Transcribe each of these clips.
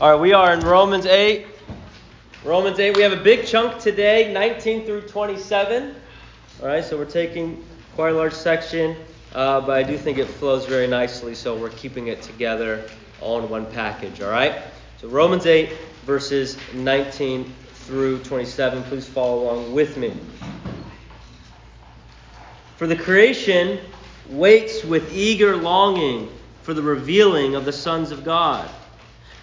All right, we are in Romans 8. Romans 8, we have a big chunk today, 19 through 27. All right, so we're taking quite a large section, uh, but I do think it flows very nicely, so we're keeping it together all in one package. All right, so Romans 8, verses 19 through 27. Please follow along with me. For the creation waits with eager longing for the revealing of the sons of God.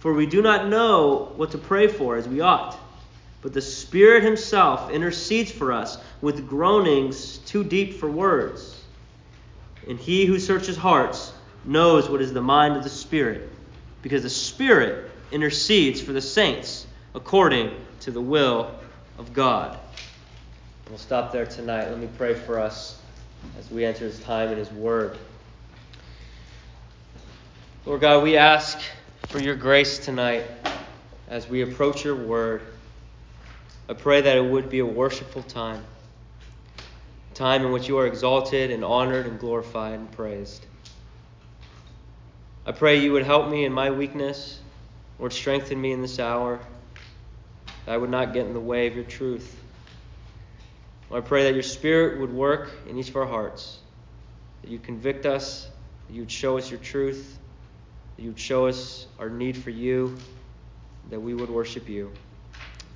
For we do not know what to pray for as we ought. But the Spirit Himself intercedes for us with groanings too deep for words. And He who searches hearts knows what is the mind of the Spirit, because the Spirit intercedes for the saints according to the will of God. We'll stop there tonight. Let me pray for us as we enter His time in His Word. Lord God, we ask for your grace tonight as we approach your word. I pray that it would be a worshipful time, a time in which you are exalted and honored and glorified and praised. I pray you would help me in my weakness, Lord, strengthen me in this hour, that I would not get in the way of your truth. I pray that your Spirit would work in each of our hearts, that you convict us, that you would show us your truth that you would show us our need for you, that we would worship you.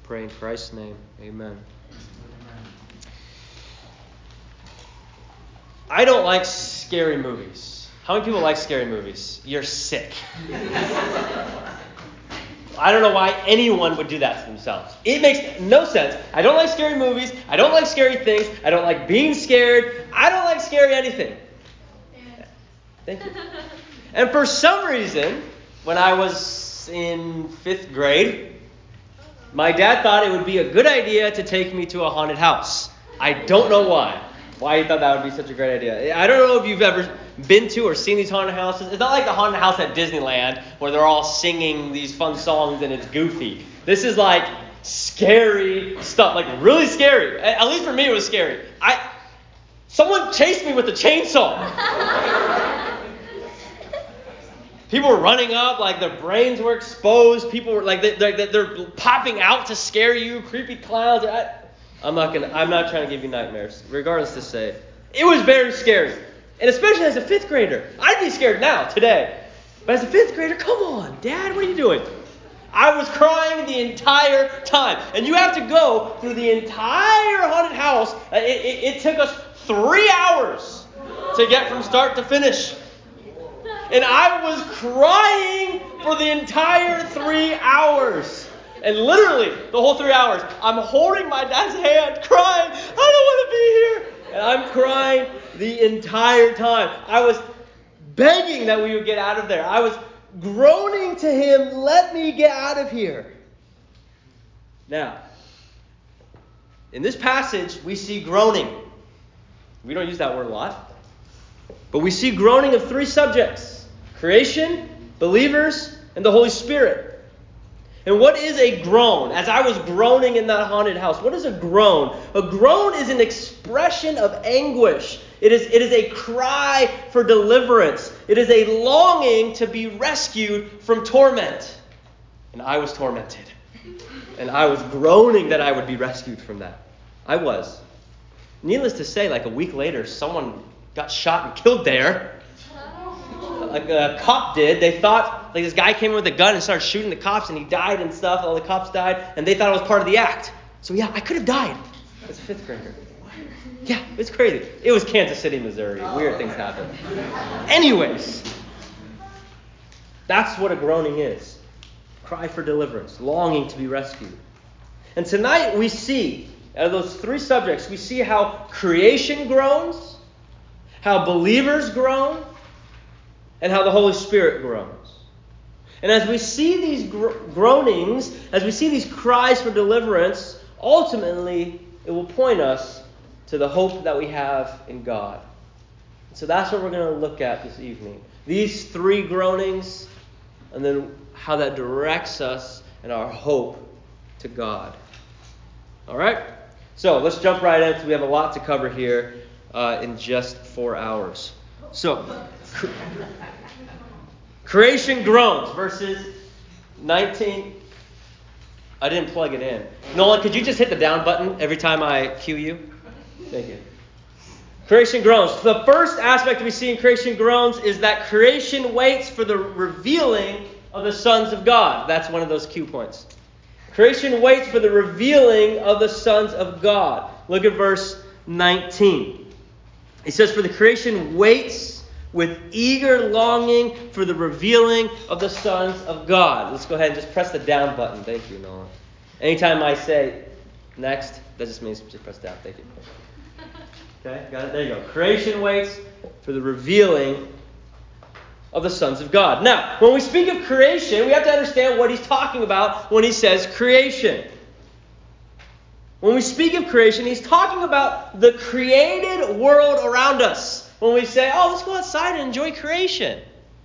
Pray in Christ's name. Amen. I don't like scary movies. How many people like scary movies? You're sick. I don't know why anyone would do that to themselves. It makes no sense. I don't like scary movies. I don't like scary things. I don't like being scared. I don't like scary anything. Thank you. And for some reason, when I was in fifth grade, my dad thought it would be a good idea to take me to a haunted house. I don't know why. Why he thought that would be such a great idea. I don't know if you've ever been to or seen these haunted houses. It's not like the haunted house at Disneyland where they're all singing these fun songs and it's goofy. This is like scary stuff, like really scary. At least for me, it was scary. I someone chased me with a chainsaw. People were running up like their brains were exposed. People were like they, are they're popping out to scare you. Creepy clowns. I, I'm not gonna. I'm not trying to give you nightmares. Regardless to say, it was very scary, and especially as a fifth grader, I'd be scared now today. But as a fifth grader, come on, Dad, what are you doing? I was crying the entire time, and you have to go through the entire haunted house. It, it, it took us three hours to get from start to finish and I was crying for the entire three hours. And literally, the whole three hours, I'm holding my dad's hand, crying, I don't want to be here. And I'm crying the entire time. I was begging that we would get out of there. I was groaning to him, let me get out of here. Now, in this passage, we see groaning. We don't use that word a lot. But we see groaning of three subjects creation, believers, and the Holy Spirit. And what is a groan? As I was groaning in that haunted house, what is a groan? A groan is an expression of anguish. It is, it is a cry for deliverance. It is a longing to be rescued from torment. And I was tormented. And I was groaning that I would be rescued from that. I was. Needless to say, like a week later, someone got shot and killed there a, a cop did. They thought like this guy came in with a gun and started shooting the cops, and he died and stuff. All the cops died, and they thought it was part of the act. So yeah, I could have died as a fifth grader. Yeah, it's crazy. It was Kansas City, Missouri. Weird things happen. Anyways, that's what a groaning is cry for deliverance, longing to be rescued. And tonight we see, out of those three subjects, we see how creation groans, how believers groan, and how the Holy Spirit groans. And as we see these groanings, as we see these cries for deliverance, ultimately it will point us to the hope that we have in God. So that's what we're going to look at this evening. These three groanings, and then how that directs us and our hope to God. All right? So let's jump right in. We have a lot to cover here uh, in just four hours. So, creation groans, verses 19. I didn't plug it in. Nolan, could you just hit the down button every time I cue you? Thank you. Creation groans. The first aspect we see in creation groans is that creation waits for the revealing of the sons of God. That's one of those cue points. Creation waits for the revealing of the sons of God. Look at verse 19. It says, For the creation waits with eager longing for the revealing of the sons of God. Let's go ahead and just press the down button. Thank you, Nolan. Anytime I say next, that just means just press down. Thank you. Okay, got it? There you go. Creation waits for the revealing of the sons of God. Now, when we speak of creation, we have to understand what he's talking about when he says creation. When we speak of creation, he's talking about the created world around us. When we say, oh, let's go outside and enjoy creation.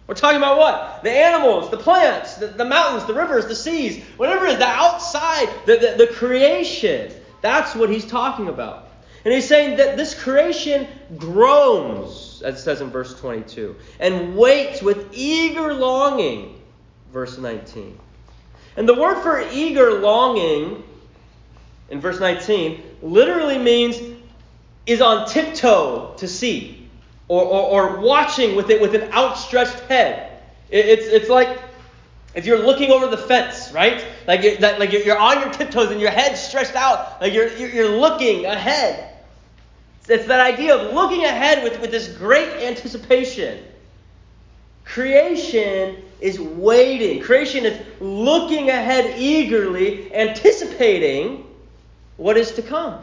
We're talking about what? The animals, the plants, the, the mountains, the rivers, the seas, whatever it is, the outside, the, the, the creation. That's what he's talking about. And he's saying that this creation groans, as it says in verse 22, and waits with eager longing, verse 19. And the word for eager longing in verse 19 literally means is on tiptoe to see, or, or, or watching with it with an outstretched head. It, it's, it's like if you're looking over the fence, right? Like, you're, that, like you're on your tiptoes and your head's stretched out, like you're, you're looking ahead. It's that idea of looking ahead with, with this great anticipation. Creation is waiting. Creation is looking ahead eagerly, anticipating what is to come.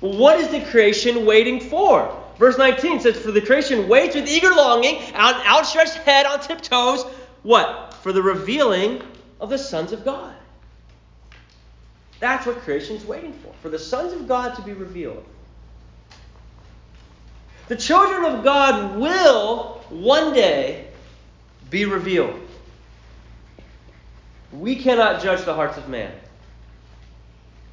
What is the creation waiting for? Verse 19 says, For the creation waits with eager longing, out, outstretched head on tiptoes, what? For the revealing of the sons of God. That's what creation is waiting for, for the sons of God to be revealed. The children of God will one day be revealed. We cannot judge the hearts of man.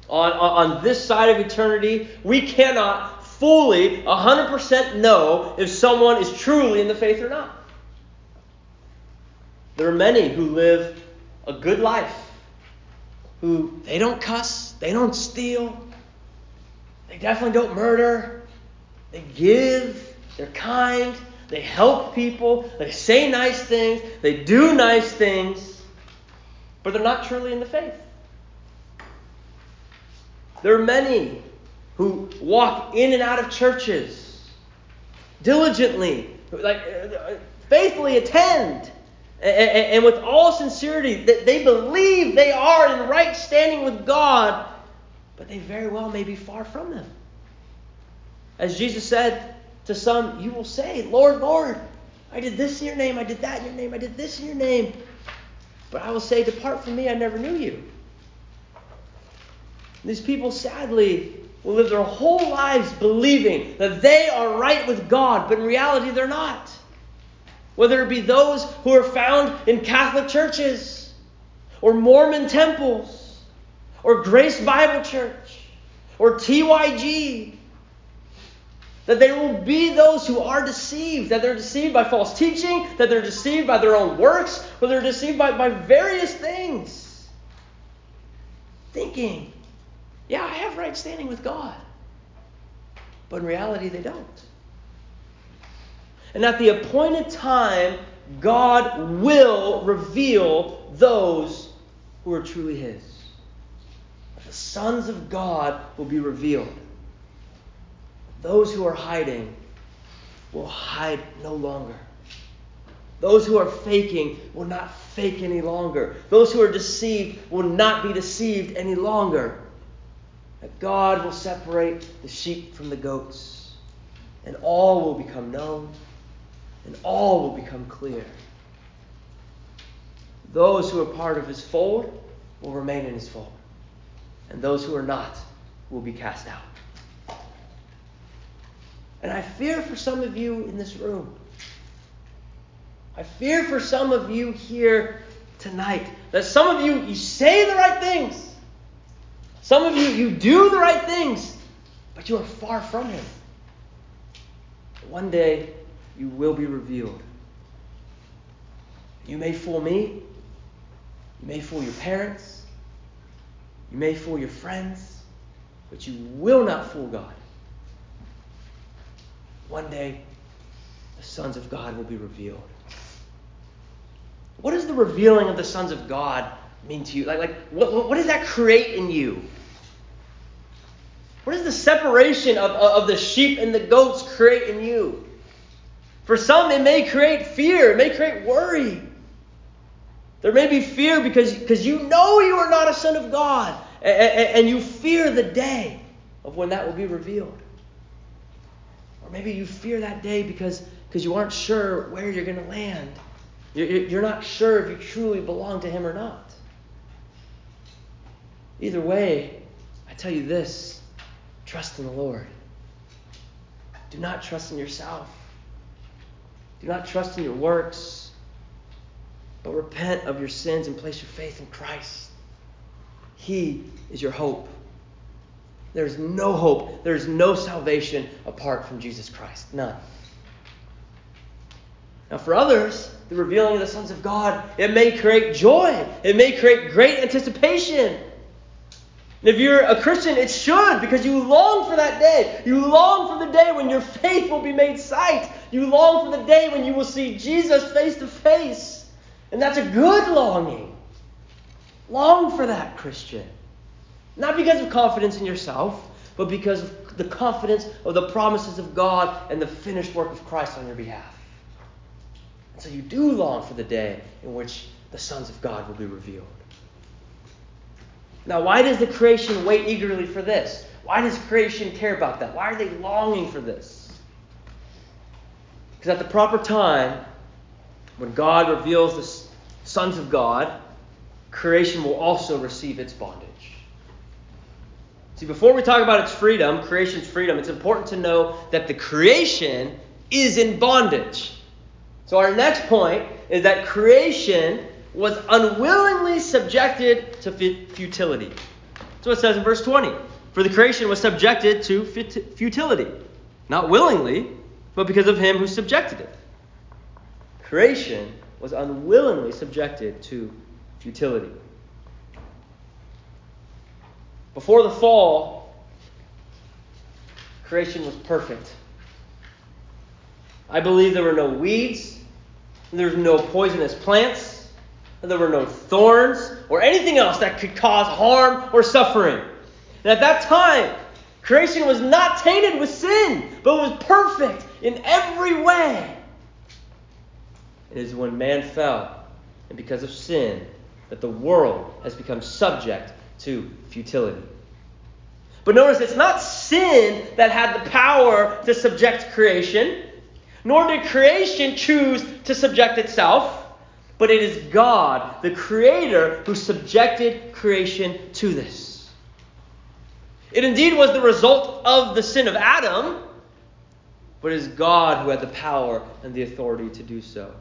On, on, this side of eternity, we cannot fully, 100% know if someone is truly in the faith or not. There are many who live a good life who they don't cuss, they don't steal, they definitely don't murder, they give, they're kind, they help people, they say nice things, they do nice things, but they're not truly in the faith. There are many who walk in and out of churches diligently, like faithfully attend, and, with all sincerity, that they believe they are in right standing with God, but they very well may be far from them. As Jesus said to some, You will say, Lord, Lord, I did this in your name, I did that in your name, I did this in your name. But I will say, Depart from me, I never knew you. These people sadly will live their whole lives believing that they are right with God, but in reality they're not whether it be those who are found in Catholic churches, or Mormon temples, or Grace Bible Church, or TYG, that there will be those who are deceived, that they're deceived by false teaching, that they're deceived by their own works, or they're deceived by, by various things. Thinking, yeah, I have right standing with God. But in reality, they don't. And at the appointed time, God will reveal those who are truly His. The sons of God will be revealed. Those who are hiding will hide no longer. Those who are faking will not fake any longer. Those who are deceived will not be deceived any longer. That God will separate the sheep from the goats, and all will become known, and all will become clear. Those who are part of his fold will remain in his fold, and those who are not will be cast out. And I fear for some of you in this room I fear for some of you here tonight that some of you, you say the right things. Some of you, you do the right things, but you are far from Him. One day, you will be revealed. You may fool me. You may fool your parents. You may fool your friends. But you will not fool God. One day, the sons of God will be revealed. What does the revealing of the sons of God mean to you? Like, like what, what does that create in you? What does the separation of, of the sheep and the goats create in you? For some, it may create fear, it may create worry. There may be fear because, because you know you are not a son of God, and, and, you fear the day of when that will be revealed. Or maybe you fear that day because, because you aren't sure where you're going to land. You're not sure if you truly belong to Him or not. Either way, I tell you this trust in the Lord. Do not trust in yourself. Do not trust in your works, but repent of your sins and place your faith in Christ. He is your hope. There is no hope, there is no salvation apart from Jesus Christ. None. Now, for others, the revealing of the sons of God, it may create joy. It may create great anticipation. If you're a Christian, it should, because you long for that day. You long for the day when your faith will be made sight. You long for the day when you will see Jesus face to face. And that's a good longing. Long for that, Christian. Not because of confidence in yourself, but because of the confidence of the promises of God and the finished work of Christ on your behalf. And so you do long for the day in which the sons of God will be revealed. Now, why does the creation wait eagerly for this? Why does creation care about that? Why are they longing for this? Because at the proper time, when God reveals the sons of God, creation will also receive its bondage. See, before we talk about its freedom, creation's freedom, it's important to know that the creation is in bondage. So, our next point is that creation was unwillingly subjected to futility. What it says in verse 20. For the creation was subjected to futility, not willingly, but because of him who subjected it. Creation was unwillingly subjected to futility. Before the fall, creation was perfect. I believe there were no weeds, there there's no poisonous plants. There were no thorns or anything else that could cause harm or suffering. And at that time, creation was not tainted with sin, but was perfect in every way. It is when man fell, and because of sin, that the world has become subject to futility. But notice it's not sin that had the power to subject creation nor did creation choose to subject itself, but it is God, the Creator, who subjected creation to this. It indeed was the result of the sin of Adam, but it is God who had the power and the authority to do so.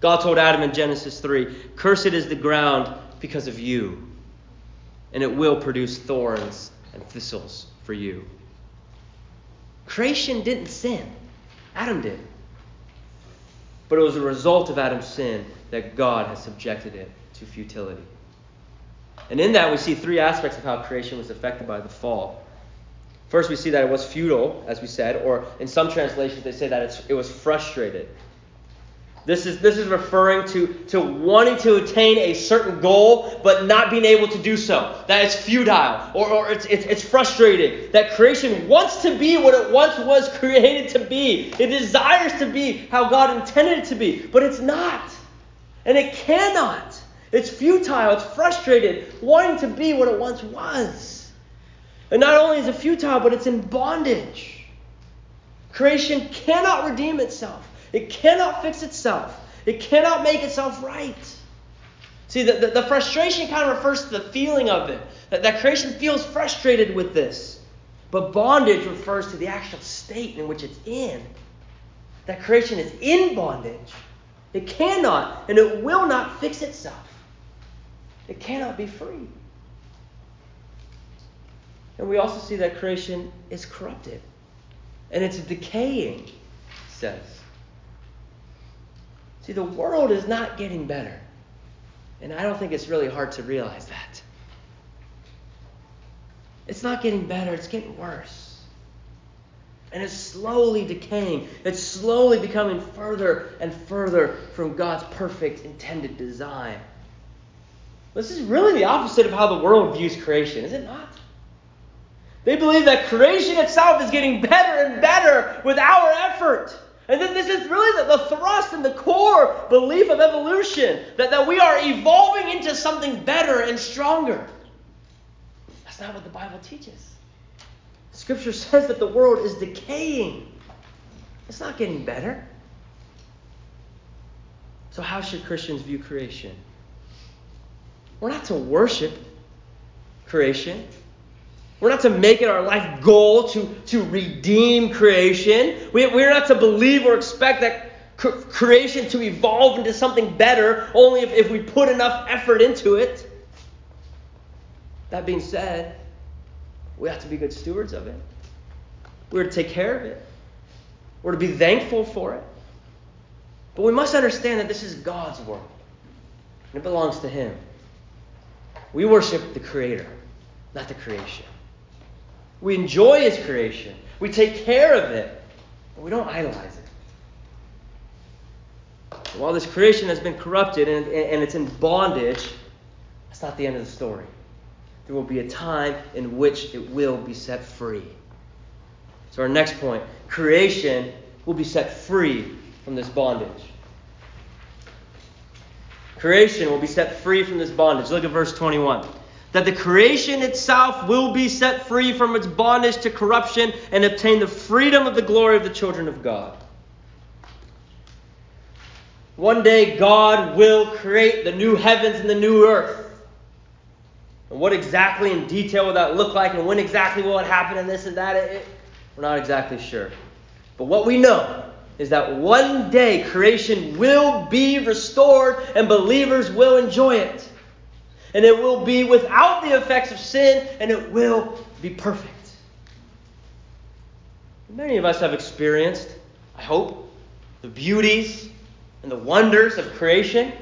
God told Adam in Genesis 3 Cursed is the ground because of you, and it will produce thorns and thistles for you. Creation didn't sin, Adam did. But it was a result of Adam's sin that God has subjected it to futility. And in that, we see three aspects of how creation was affected by the fall. First, we see that it was futile, as we said, or in some translations, they say that it was frustrated. This is, this is referring to, to wanting to attain a certain goal, but not being able to do so. That it's futile or, or it's, it's, it's frustrating. That creation wants to be what it once was created to be. It desires to be how God intended it to be, but it's not. And it cannot. It's futile, it's frustrated, wanting to be what it once was. And not only is it futile, but it's in bondage. Creation cannot redeem itself. It cannot fix itself. It cannot make itself right. See, the, the, the, frustration kind of refers to the feeling of it. That, that creation feels frustrated with this. But bondage refers to the actual state in which it's in. That creation is in bondage. It cannot and it will not fix itself. It cannot be free. And we also see that creation is corrupted. And it's decaying, it says. See, the world is not getting better. And I don't think it's really hard to realize that. It's not getting better, it's getting worse. And it's slowly decaying. It's slowly becoming further and further from God's perfect intended design. This is really the opposite of how the world views creation, is it not? They believe that creation itself is getting better and better with our effort. And then this is really the, the thrust and the core belief of evolution that, that we are evolving into something better and stronger. That's not what the Bible teaches. Scripture says that the world is decaying, it's not getting better. So, how should Christians view creation? We're not to worship creation. We're not to make it our life goal to, to redeem creation. We, we're not to believe or expect that creation to evolve into something better only if, if we put enough effort into it. That being said, we have to be good stewards of it. We're to take care of it. We're to be thankful for it. But we must understand that this is God's world, and it belongs to Him. We worship the Creator, not the creation. We enjoy His creation. We take care of it, but we don't idolize it. While this creation has been corrupted and, and it's in bondage, that's not the end of the story. There will be a time in which it will be set free. So, our next point creation will be set free from this bondage. Creation will be set free from this bondage. Look at verse 21 that the creation itself will be set free from its bondage to corruption and obtain the freedom of the glory of the children of God. One day, God will create the new heavens and the new earth. And what exactly in detail will that look like, and when exactly will it happen, and this and that, it, we're not exactly sure. But what we know is that one day creation will be restored and believers will enjoy it and it will be without the effects of sin, and it will be perfect. Many of us have experienced, I hope, the beauties and the wonders of creation.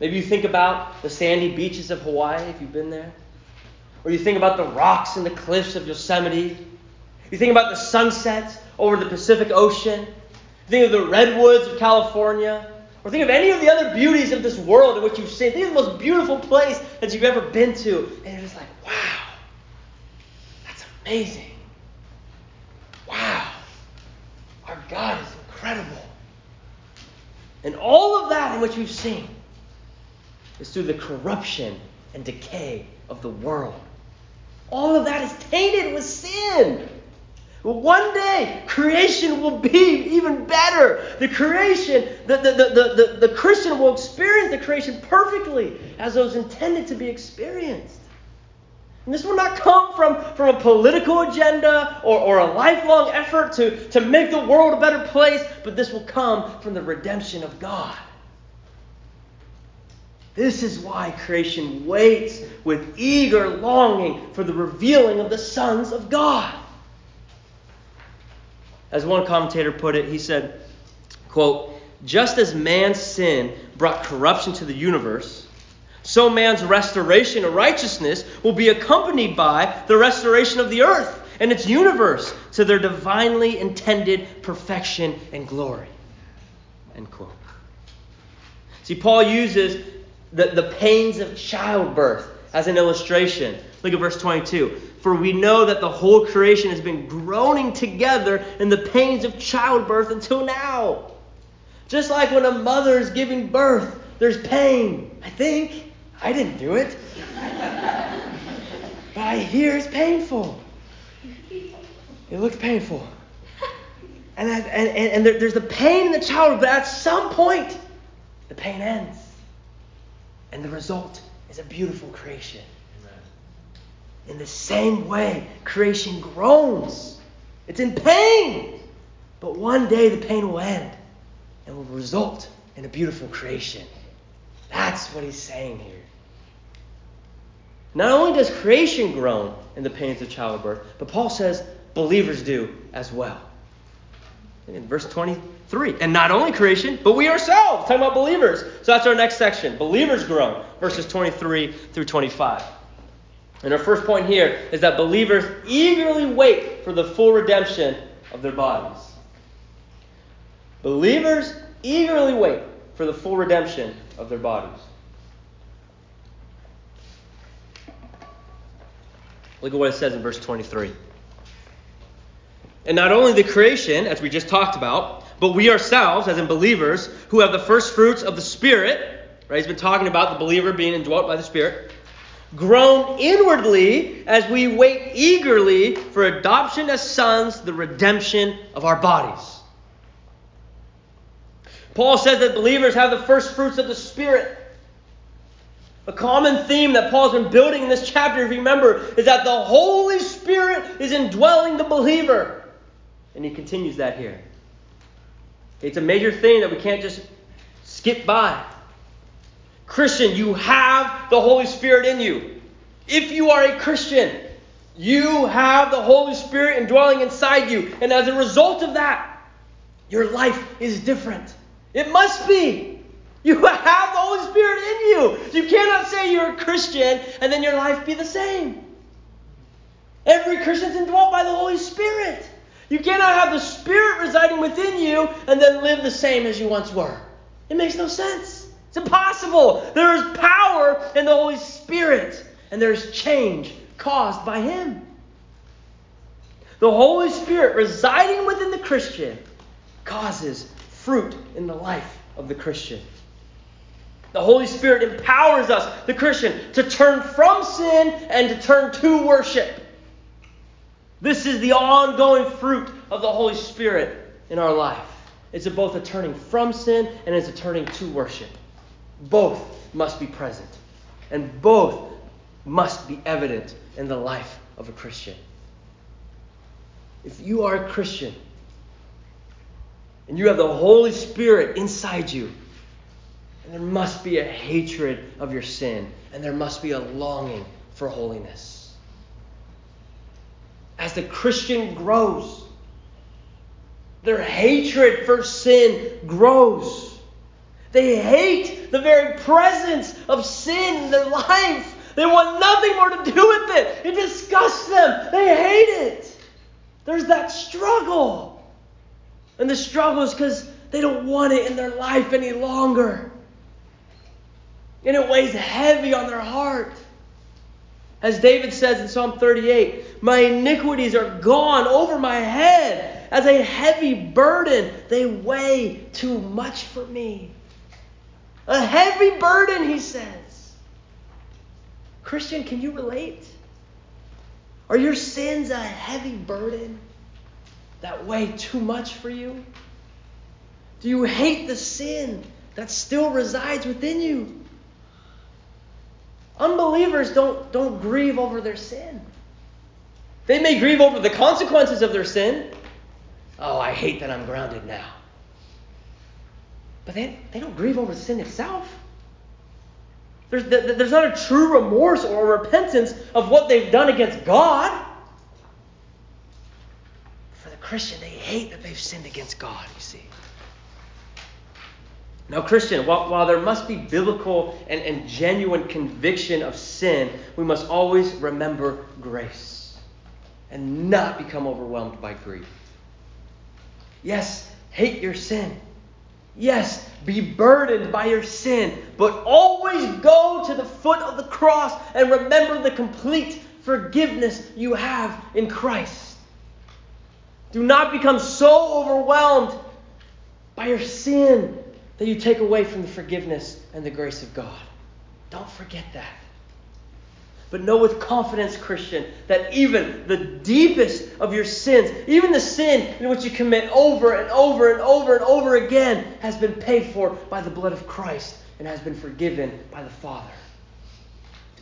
Maybe you think about the sandy beaches of Hawaii if you've been there. Or you think about the rocks and the cliffs of Yosemite. You think about the sunsets over the Pacific Ocean. You think of the redwoods of California. Or think of any of the other beauties of this world in which you've seen. Think of the most beautiful place that you've ever been to. And you're just like, wow, that's amazing. Wow, our God is incredible. And all of that in which we've seen is through the corruption and decay of the world. All of that is tainted with sin. One day, creation will be even better. The creation, the, the, the, the, the Christian will experience the creation perfectly as it was intended to be experienced. And this will not come from, from a political agenda or, or a lifelong effort to, to make the world a better place, but this will come from the redemption of God. This is why creation waits with eager longing for the revealing of the sons of God. As one commentator put it, he said, quote, just as man's sin brought corruption to the universe, so man's restoration of righteousness will be accompanied by the restoration of the earth and its universe to their divinely intended perfection and glory. End quote. See, Paul uses the, the pains of childbirth as an illustration. Look at verse 22. For we know that the whole creation has been groaning together in the pains of childbirth until now. Just like when a mother is giving birth, there's pain. I think. I didn't do it. but I hear it's painful. It looks painful. And, and, and, and there, there's the pain in the child, but at some point, the pain ends. And the result is a beautiful creation. Amen. In the same way, creation groans. It's in pain. But one day the pain will end and will result in a beautiful creation. That's what he's saying here. Not only does creation groan in the pains of childbirth, but Paul says believers do as well. In verse 23. And not only creation, but we ourselves, talking about believers. So that's our next section. Believers groan, verses 23 through 25. And our first point here is that believers eagerly wait for the full redemption of their bodies. Believers eagerly wait for the full redemption of their bodies. Look at what it says in verse 23. And not only the creation, as we just talked about, but we ourselves, as in believers, who have the first fruits of the Spirit, right? He's been talking about the believer being indwelt by the Spirit, groan inwardly as we wait eagerly for adoption as sons, the redemption of our bodies. Paul says that believers have the first fruits of the Spirit. A common theme that Paul's been building in this chapter, if you remember, is that the Holy Spirit is indwelling the believer. And he continues that here. It's a major thing that we can't just skip by. Christian, you have the Holy Spirit in you. If you are a Christian, you have the Holy Spirit indwelling inside you. And as a result of that, your life is different. It must be. You have the Holy Spirit in you. You cannot say you're a Christian and then your life be the same. Every Christian is indwelt by the Holy Spirit. You cannot have the Spirit residing within you and then live the same as you once were. It makes no sense. It's impossible. There is power in the Holy Spirit, and there's change caused by Him. The Holy Spirit residing within the Christian causes fruit in the life of the Christian. The Holy Spirit empowers us, the Christian, to turn from sin and to turn to worship. This is the ongoing fruit of the Holy Spirit in our life. It's a both a turning from sin and it's a turning to worship. Both must be present, and both must be evident in the life of a Christian. If you are a Christian and you have the Holy Spirit inside you, and there must be a hatred of your sin, and there must be a longing for holiness as the Christian grows, their hatred for sin grows. They hate the very presence of sin in their life. They want nothing more to do with it. It disgusts them. They hate it. There's that struggle. And the struggle is because they don't want it in their life any longer. And it weighs heavy on their heart. As David says in Psalm 38, my iniquities are gone over my head as a heavy burden. They weigh too much for me. A heavy burden, he says. Christian, can you relate? Are your sins a heavy burden that weigh too much for you? Do you hate the sin that still resides within you? Unbelievers don't, don't grieve over their sin. They may grieve over the consequences of their sin. Oh, I hate that I'm grounded now. But they, they don't grieve over sin itself. There's, there's not a true remorse or repentance of what they've done against God. For the Christian, they hate that they've sinned against God, you see. Now, Christian, while, while there must be biblical and, and genuine conviction of sin, we must always remember grace and not become overwhelmed by grief. Yes, hate your sin, Yes, be burdened by your sin, but always go to the foot of the cross and remember the complete forgiveness you have in Christ. Do not become so overwhelmed by your sin that you take away from the forgiveness and the grace of God. Don't forget that. But know with confidence, Christian, that even the deepest of your sins, even the sin in which you commit over and over and over and over again, has been paid for by the blood of Christ and has been forgiven by the Father.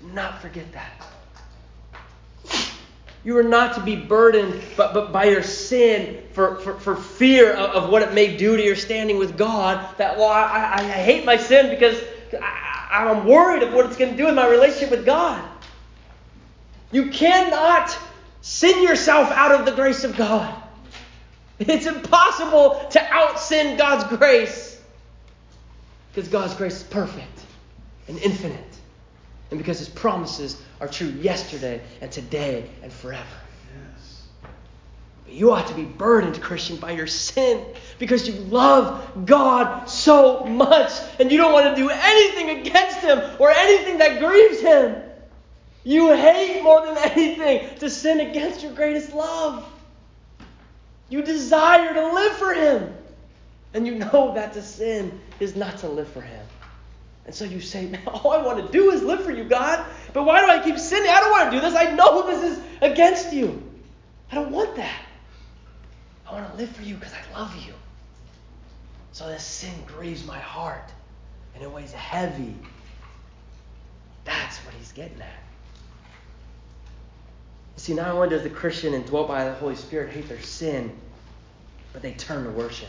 Do not forget that. You are not to be burdened but, but by your sin for, for, for fear of, of what it may do to your standing with God. That, well, I, I, hate my sin because I, I'm worried of what it's going to do with my relationship with God. You cannot sin yourself out of the grace of God. It's impossible to out sin God's grace because God's grace is perfect and infinite. And because his promises are true yesterday and today and forever. Yes. But you ought to be burdened, Christian, by your sin because you love God so much and you don't want to do anything against him or anything that grieves him. You hate more than anything to sin against your greatest love. You desire to live for Him. And you know that to sin is not to live for Him. And so you say, man, all I want to do is live for you, God. But why do I keep sinning? I don't want to do this. I know this is against you. I don't want that. I want to live for you because I love you. So this sin grieves my heart and it weighs heavy. That's what he's getting at. See, not only does the Christian indwelt by the Holy Spirit hate their sin, but they turn to worship.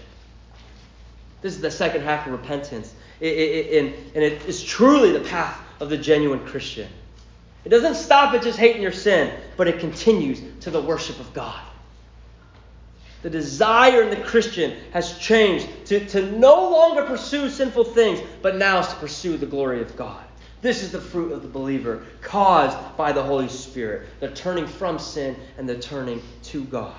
This is the second half of repentance. And it is truly the path of the genuine Christian. It doesn't stop at just hating your sin, but it continues to the worship of God. The desire in the Christian has changed to, to no longer pursue sinful things, but now is to pursue the glory of God. This is the fruit of the believer, caused by the Holy Spirit. The turning from sin and the turning to God.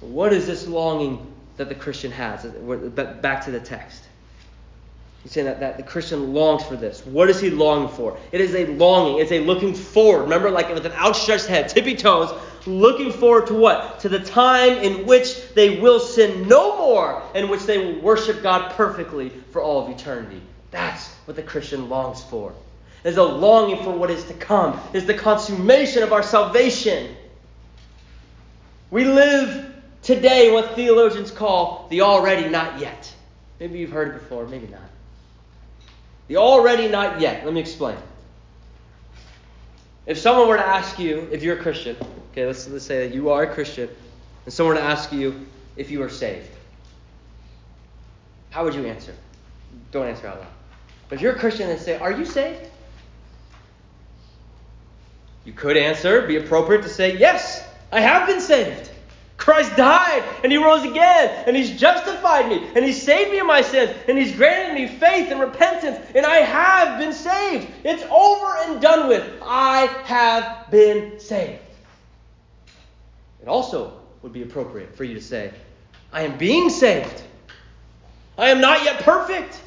What is this longing that the Christian has? Back to the text. He's saying that, that the Christian longs for this. What is he longing for? It is a longing. It's a looking forward. Remember, like with an outstretched head, tippy toes, looking forward to what? To the time in which they will sin no more, in which they will worship God perfectly for all of eternity. That's what the Christian longs for. Is a longing for what is to come, is the consummation of our salvation. We live today what theologians call the already not yet. Maybe you've heard it before, maybe not. The already not yet. Let me explain. If someone were to ask you if you're a Christian, okay, let's, let's say that you are a Christian, and someone were to ask you if you are saved, how would you answer? Don't answer out loud. But if you're a Christian and say, Are you saved? You could answer, be appropriate to say, Yes, I have been saved. Christ died and he rose again and he's justified me and he's saved me of my sins and he's granted me faith and repentance and I have been saved. It's over and done with. I have been saved. It also would be appropriate for you to say, I am being saved. I am not yet perfect.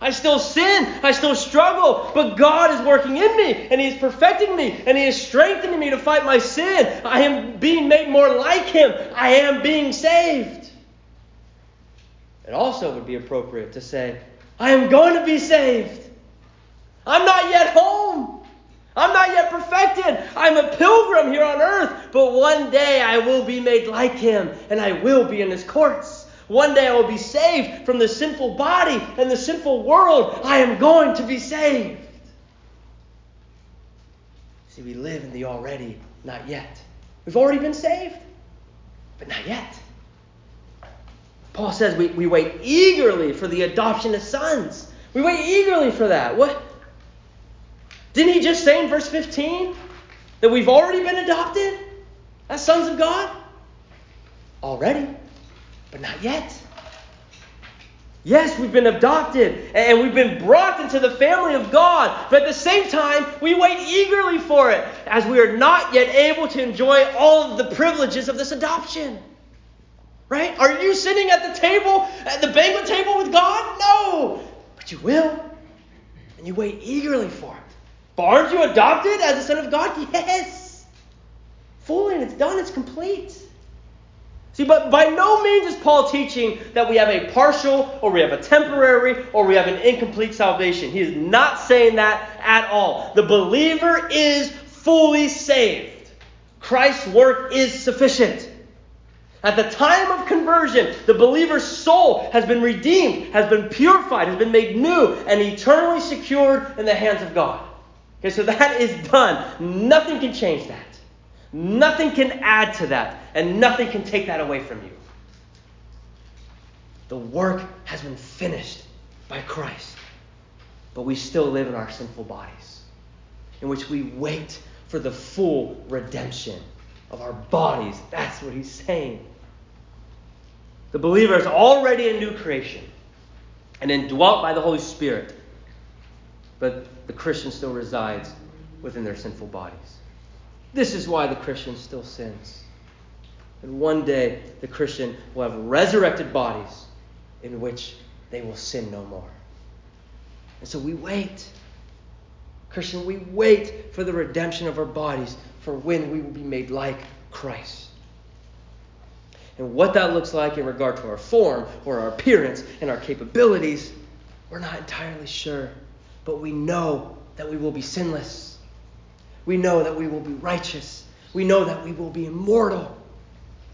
I still sin. I still struggle. But God is working in me, and He is perfecting me, and He is strengthening me to fight my sin. I am being made more like Him. I am being saved. It also would be appropriate to say, I am going to be saved. I'm not yet home. I'm not yet perfected. I'm a pilgrim here on earth. But one day I will be made like Him, and I will be in His courts. One day I will be saved from the sinful body and the sinful world. I am going to be saved. See, we live in the already, not yet. We've already been saved, but not yet. Paul says we, we wait eagerly for the adoption as sons. We wait eagerly for that. What? Didn't he just say in verse 15 that we've already been adopted as sons of God? Already but not yet. Yes, we've been adopted and we've been brought into the family of God, but at the same time, we wait eagerly for it as we are not yet able to enjoy all of the privileges of this adoption. Right? Are you sitting at the table, at the banquet table with God? No. But you will. And you wait eagerly for it. But aren't you adopted as a son of God? Yes. Fully, and it's done, it's complete. See, but by no means is Paul teaching that we have a partial or we have a temporary or we have an incomplete salvation. He is not saying that at all. The believer is fully saved. Christ's work is sufficient. At the time of conversion, the believer's soul has been redeemed, has been purified, has been made new, and eternally secured in the hands of God. Okay, so that is done. Nothing can change that. Nothing can add to that, and nothing can take that away from you. The work has been finished by Christ, but we still live in our sinful bodies, in which we wait for the full redemption of our bodies. That's what he's saying. The believer is already a new creation and indwelt by the Holy Spirit, but the Christian still resides within their sinful bodies. This is why the Christian still sins. And one day, the Christian will have resurrected bodies in which they will sin no more. And so we wait. Christian, we wait for the redemption of our bodies for when we will be made like Christ. And what that looks like in regard to our form or our appearance and our capabilities, we're not entirely sure. But we know that we will be sinless we know that we will be righteous. We know that we will be immortal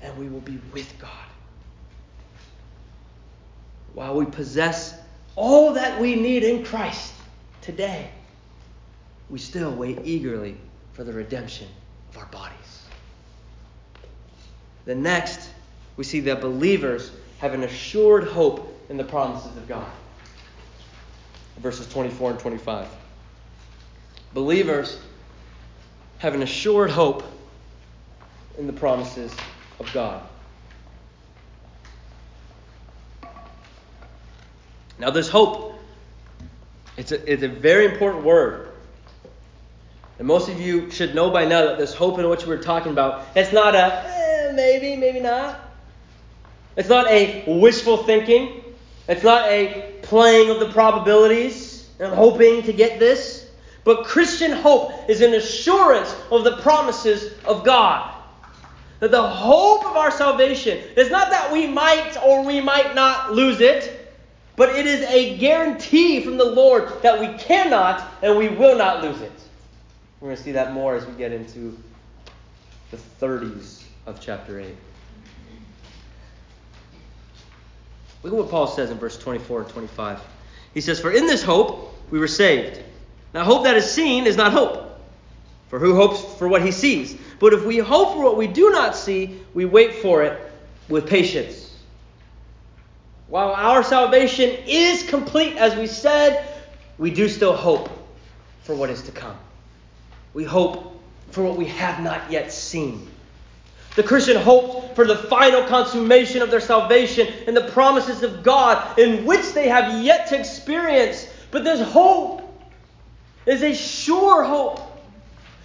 and we will be with God. While we possess all that we need in Christ today, we still wait eagerly for the redemption of our bodies. The next, we see that believers have an assured hope in the promises of God. Verses 24 and 25. Believers have an assured hope in the promises of God. Now, this hope, it's a, it's a very important word. And most of you should know by now that this hope in which we're talking about, it's not a eh, maybe, maybe not. It's not a wishful thinking. It's not a playing of the probabilities. I'm hoping to get this. But Christian hope is an assurance of the promises of God. That the hope of our salvation is not that we might or we might not lose it, but it is a guarantee from the Lord that we cannot and we will not lose it. We're going to see that more as we get into the 30s of chapter 8. Look at what Paul says in verse 24 and 25. He says, For in this hope we were saved. Now, hope that is seen is not hope. For who hopes for what he sees? But if we hope for what we do not see, we wait for it with patience. While our salvation is complete, as we said, we do still hope for what is to come. We hope for what we have not yet seen. The Christian hopes for the final consummation of their salvation and the promises of God in which they have yet to experience. But this hope is a sure hope.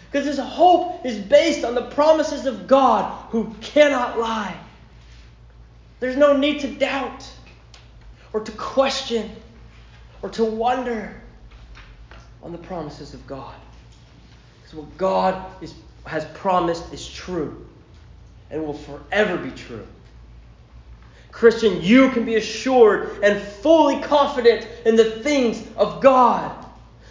Because his hope is based on the promises of God who cannot lie. There's no need to doubt or to question or to wonder on the promises of God. Because what God is, has promised is true and will forever be true. Christian, you can be assured and fully confident in the things of God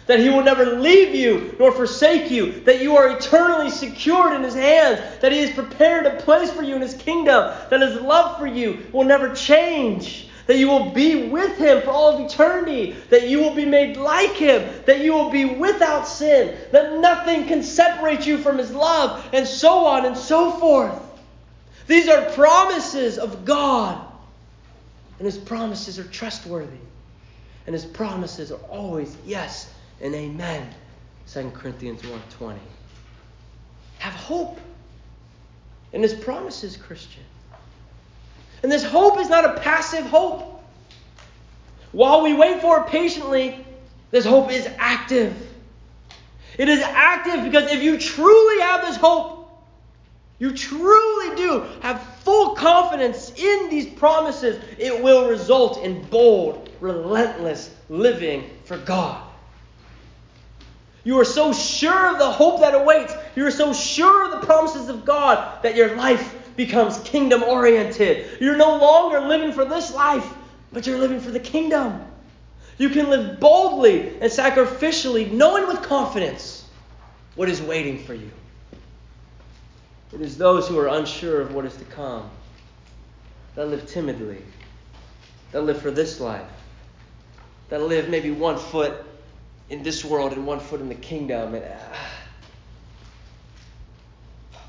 that He will never leave you nor forsake you, that you are eternally secured in His hands, that He has prepared a place for you in His kingdom, that His love for you will never change, that you will be with Him for all of eternity, that you will be made like Him, that you will be without sin, that nothing can separate you from His love, and so on and so forth. These are promises of God, and His promises are trustworthy. And his promises are always yes and amen. 2 Corinthians 1.20. Have hope in his promises, Christian. And this hope is not a passive hope. While we wait for it patiently, this hope is active. It is active because if you truly have this hope, you truly do have full confidence in these promises, it will result in bold, relentless living for God. You are so sure of the hope that awaits. You are so sure of the promises of God that your life becomes kingdom oriented. You're no longer living for this life, but you're living for the kingdom. You can live boldly and sacrificially, knowing with confidence what is waiting for you. It is those who are unsure of what is to come that live timidly, that live for this life, that live maybe one foot in this world and one foot in the kingdom. And, uh,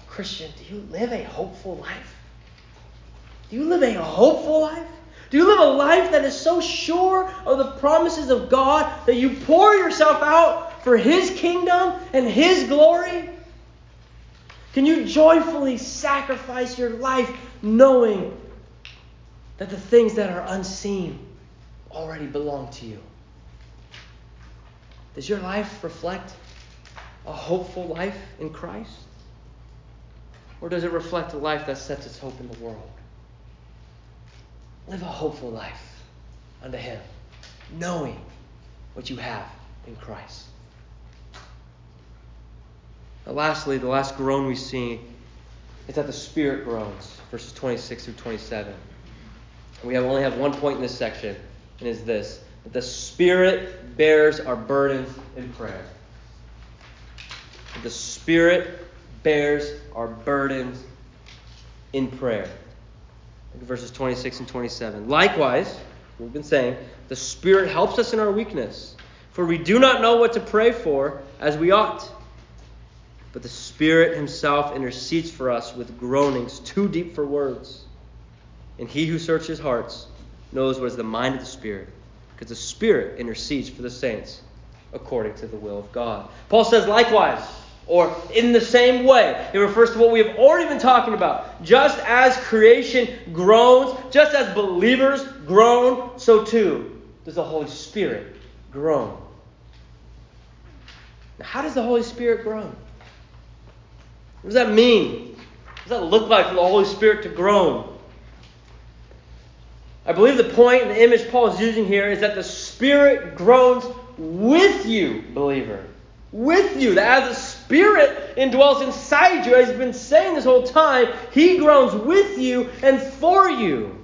Christian, do you live a hopeful life? Do you live a hopeful life? Do you live a life that is so sure of the promises of God that you pour yourself out for His kingdom and His glory? Can you joyfully sacrifice your life knowing that the things that are unseen already belong to you? Does your life reflect a hopeful life in Christ? Or does it reflect a life that sets its hope in the world? Live a hopeful life unto Him, knowing what you have in Christ. And lastly, the last groan we see is that the Spirit groans, verses 26 through 27. We have, only have one point in this section, and is this that the Spirit bears our burdens in prayer. The Spirit bears our burdens in prayer verses 26 and 27. Likewise, we've been saying, the Spirit helps us in our weakness, for we do not know what to pray for as we ought. But the Spirit Himself intercedes for us with groanings too deep for words. And He who searches hearts knows what is the mind of the Spirit, because the Spirit intercedes for the saints according to the will of God. Paul says, likewise, or in the same way, it refers to what we have already been talking about. Just as creation groans, just as believers groan, so too does the Holy Spirit groan. Now, how does the Holy Spirit groan? What does that mean? What does that look like for the Holy Spirit to groan? I believe the point and the image Paul is using here is that the Spirit groans with you, believer. With you. That as the Spirit indwells inside you, as he's been saying this whole time, he groans with you and for you.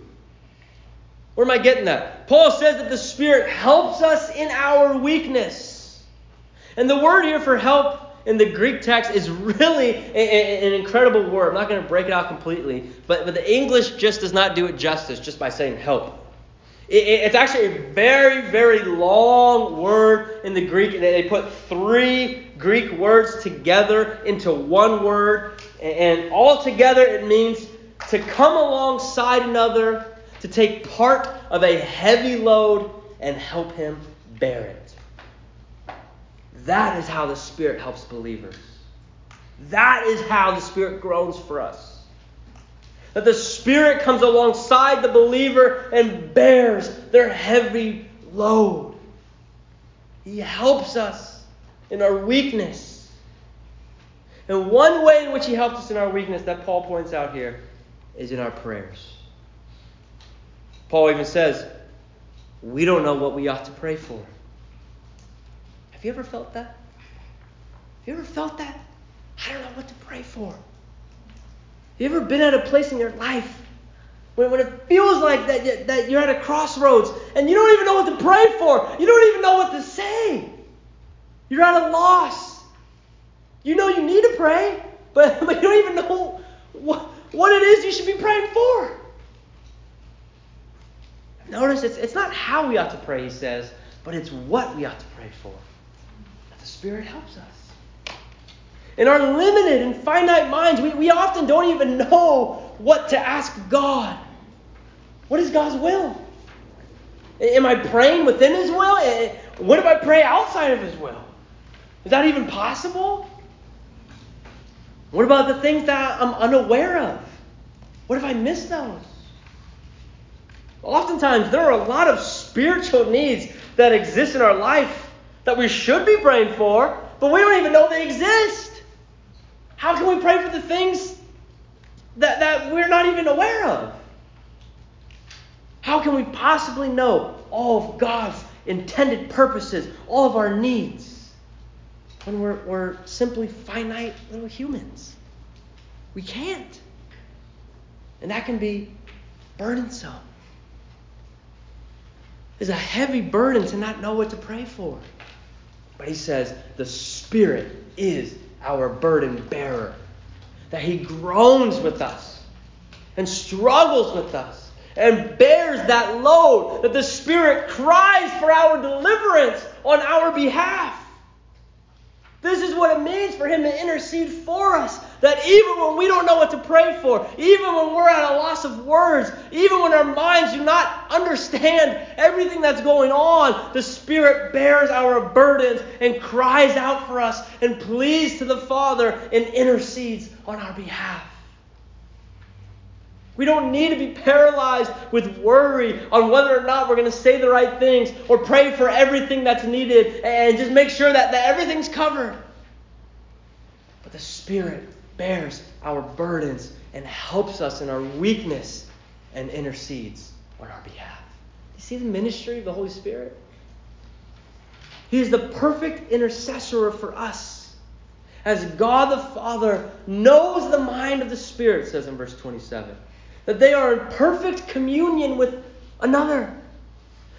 Where am I getting that? Paul says that the Spirit helps us in our weakness. And the word here for help in the Greek text is really a, a, an incredible word. I'm not going to break it out completely, but, but the English just does not do it justice just by saying help. It, it, it's actually a very, very long word in the Greek, and they put three Greek words together into one word, and, and all together it means to come alongside another, to take part of a heavy load, and help him bear it. That is how the Spirit helps believers. That is how the Spirit groans for us. That the Spirit comes alongside the believer and bears their heavy load. He helps us in our weakness. And one way in which He helps us in our weakness that Paul points out here is in our prayers. Paul even says, We don't know what we ought to pray for. Have you ever felt that? Have you ever felt that? I don't know what to pray for. Have you ever been at a place in your life when, when it feels like that, that you're at a crossroads and you don't even know what to pray for? You don't even know what to say. You're at a loss. You know you need to pray, but, but you don't even know what, what it is you should be praying for. Notice it's, it's not how we ought to pray, he says, but it's what we ought to pray for. Spirit helps us. In our limited and finite minds, we, we often don't even know what to ask God. What is God's will? Am I praying within His will? What if I pray outside of His will? Is that even possible? What about the things that I'm unaware of? What if I miss those? Oftentimes, there are a lot of spiritual needs that exist in our life that we should be praying for, but we don't even know they exist. How can we pray for the things that, that we're not even aware of. How can we possibly know all of God's intended purposes, all of our needs, when we're, we're simply finite little humans? We can't. And that can be burdensome. It's a heavy burden to not know what to pray for. But he says the Spirit is our burden bearer, that he groans with us and struggles with us and bears that load, that the Spirit cries for our deliverance on our behalf. This is what it means for him to intercede for us. That even when we don't know what to pray for, even when we're at a loss of words, even when our minds do not understand everything that's going on, the Spirit bears our burdens and cries out for us and pleads to the Father and intercedes on our behalf. We don't need to be paralyzed with worry on whether or not we're going to say the right things or pray for everything that's needed and just make sure that, that everything's covered. But the Spirit bears our burdens and helps us in our weakness and intercedes on our behalf. You see the ministry of the Holy Spirit? He is the perfect intercessor for us. As God the Father knows the mind of the Spirit, says in verse 27 that they are in perfect communion with another.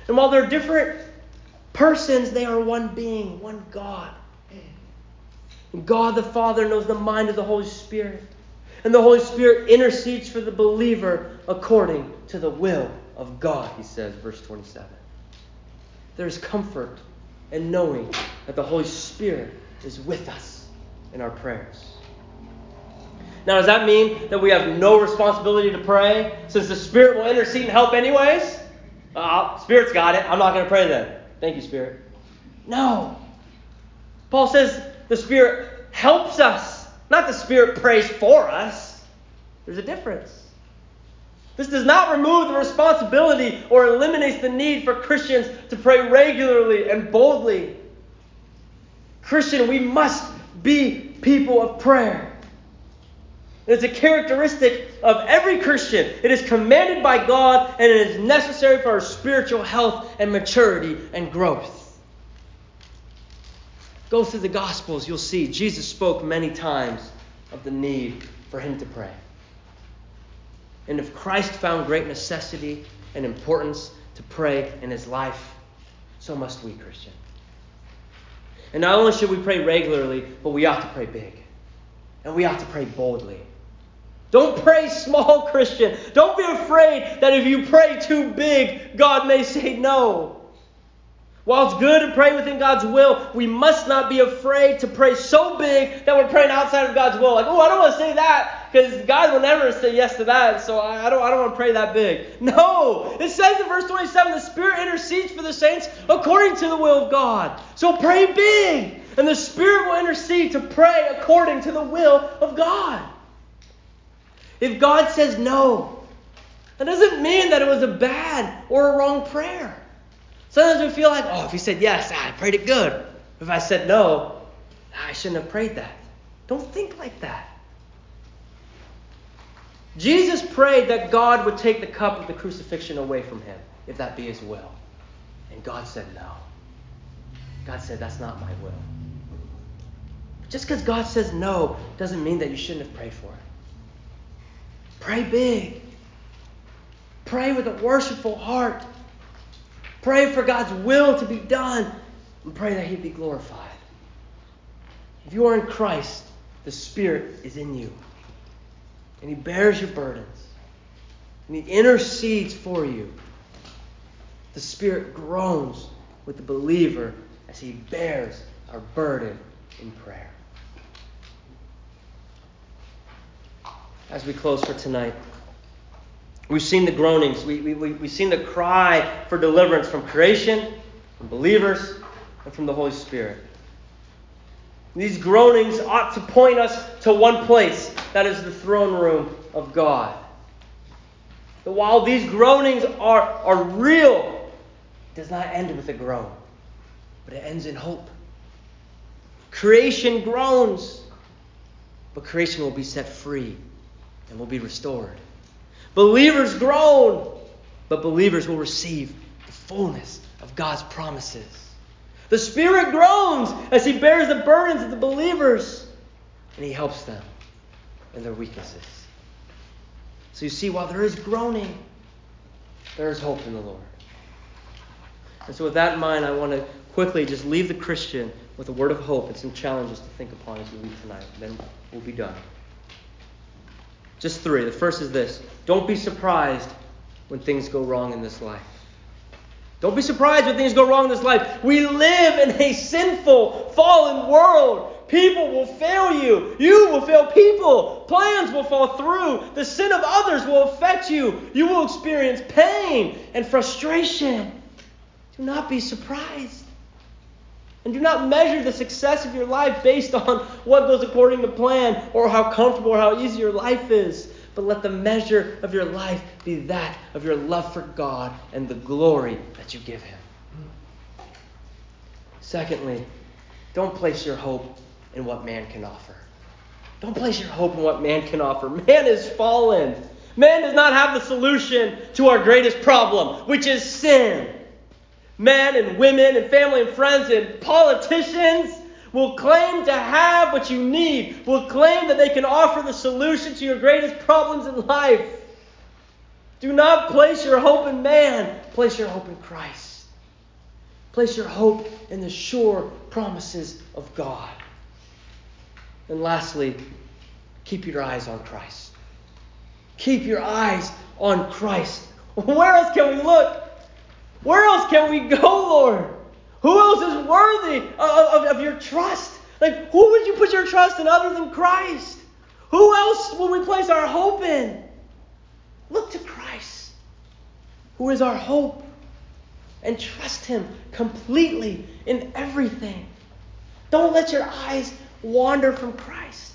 And while they're different persons, they are one being, one God. God the Father knows the mind of the Holy Spirit. And the Holy Spirit intercedes for the believer according to the will of God, he says, verse 27. There's comfort in knowing that the Holy Spirit is with us in our prayers. Now, does that mean that we have no responsibility to pray since the Spirit will intercede and help anyways? Uh, Spirit's got it. I'm not going to pray then. Thank you, Spirit. No. Paul says the Spirit helps us, not the Spirit prays for us. There's a difference. This does not remove the responsibility or eliminates the need for Christians to pray regularly and boldly. Christian, we must be people of prayer. It's a characteristic of every Christian. It is commanded by God and it is necessary for our spiritual health and maturity and growth. Go through the Gospels, you'll see Jesus spoke many times of the need for him to pray. And if Christ found great necessity and importance to pray in his life, so must we, Christian. And not only should we pray regularly, but we ought to pray big. And we ought to pray boldly. Don't pray small, Christian. Don't be afraid that if you pray too big, God may say no. While it's good to pray within God's will, we must not be afraid to pray so big that we're praying outside of God's will. Like, oh, I don't want to say that because God will never say yes to that, so I don't, I don't want to pray that big. No! It says in verse 27 the Spirit intercedes for the saints according to the will of God. So pray big, and the Spirit will intercede to pray according to the will of God. If God says no, that doesn't mean that it was a bad or a wrong prayer. Sometimes we feel like, oh, if he said yes, I prayed it good. If I said no, I shouldn't have prayed that. Don't think like that. Jesus prayed that God would take the cup of the crucifixion away from him, if that be his will. And God said no. God said, that's not my will. Just because God says no doesn't mean that you shouldn't have prayed for it. Pray big. Pray with a worshipful heart. Pray for God's will to be done and pray that He be glorified. If you are in Christ, the Spirit is in you. And He bears your burdens. And He intercedes for you. The Spirit groans with the believer as He bears our burden in prayer. as we close for tonight. We've seen the groanings, we, we, we, we've seen the cry for deliverance from creation, from believers, and from the Holy Spirit. These groanings ought to point us to one place that is the throne room of God. But while these groanings are, are real, it does not end with a groan, but it ends in hope. Creation groans, but creation will be set free and will be restored. Believers groan, but believers will receive the fullness of God's promises. The Spirit groans as He bears the burdens of the believers, and He helps them in their weaknesses. So you see, while there is groaning, there is hope in the Lord. And so, with that in mind, I want to quickly just leave the Christian with a word of hope and some challenges to think upon as we leave tonight. Then we'll be done. Just three. The first is this don't be surprised when things go wrong in this life. Don't be surprised when things go wrong in this life. We live in a sinful, fallen world. People will fail you. You will fail people. Plans will fall through. The sin of others will affect you. You will experience pain and frustration. Do not be surprised. And do not measure the success of your life based on what goes according to plan or how comfortable or how easy your life is. But let the measure of your life be that of your love for God and the glory that you give Him. Secondly, don't place your hope in what man can offer. Don't place your hope in what man can offer. Man is fallen. Man does not have the solution to our greatest problem, which is sin. Men and women and family and friends and politicians will claim to have what you need, will claim that they can offer the solution to your greatest problems in life. Do not place your hope in man, place your hope in Christ. Place your hope in the sure promises of God. And lastly, keep your eyes on Christ. Keep your eyes on Christ. Where else can we look? Where else can we go, Lord? Who else is worthy of, of, of, your trust? Like, who would you put your trust in other than Christ? Who else will we place our hope in? Look to Christ, who is our hope, and trust Him completely in everything. Don't let your eyes wander from Christ,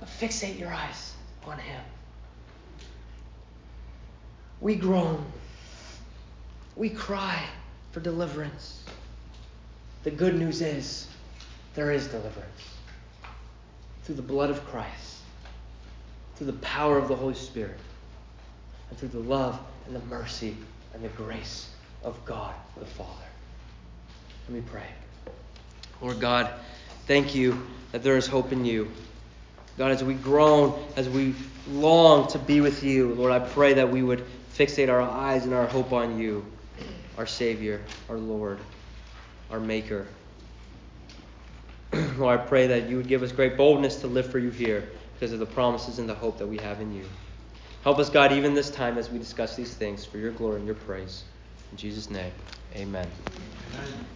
but fixate your eyes on Him. We groan. We cry for deliverance. The good news is there is deliverance through the blood of Christ, through the power of the Holy Spirit, and through the love and the mercy and the grace of God the Father. Let me pray. Lord God, thank you that there is hope in you. God, as we groan, as we long to be with you, Lord, I pray that we would fixate our eyes and our hope on you, our Savior, our Lord, our Maker. Lord, I pray that you would give us great boldness to live for you here because of the promises and the hope that we have in you. Help us, God, even this time as we discuss these things for your glory and your praise. In Jesus' name, amen. amen.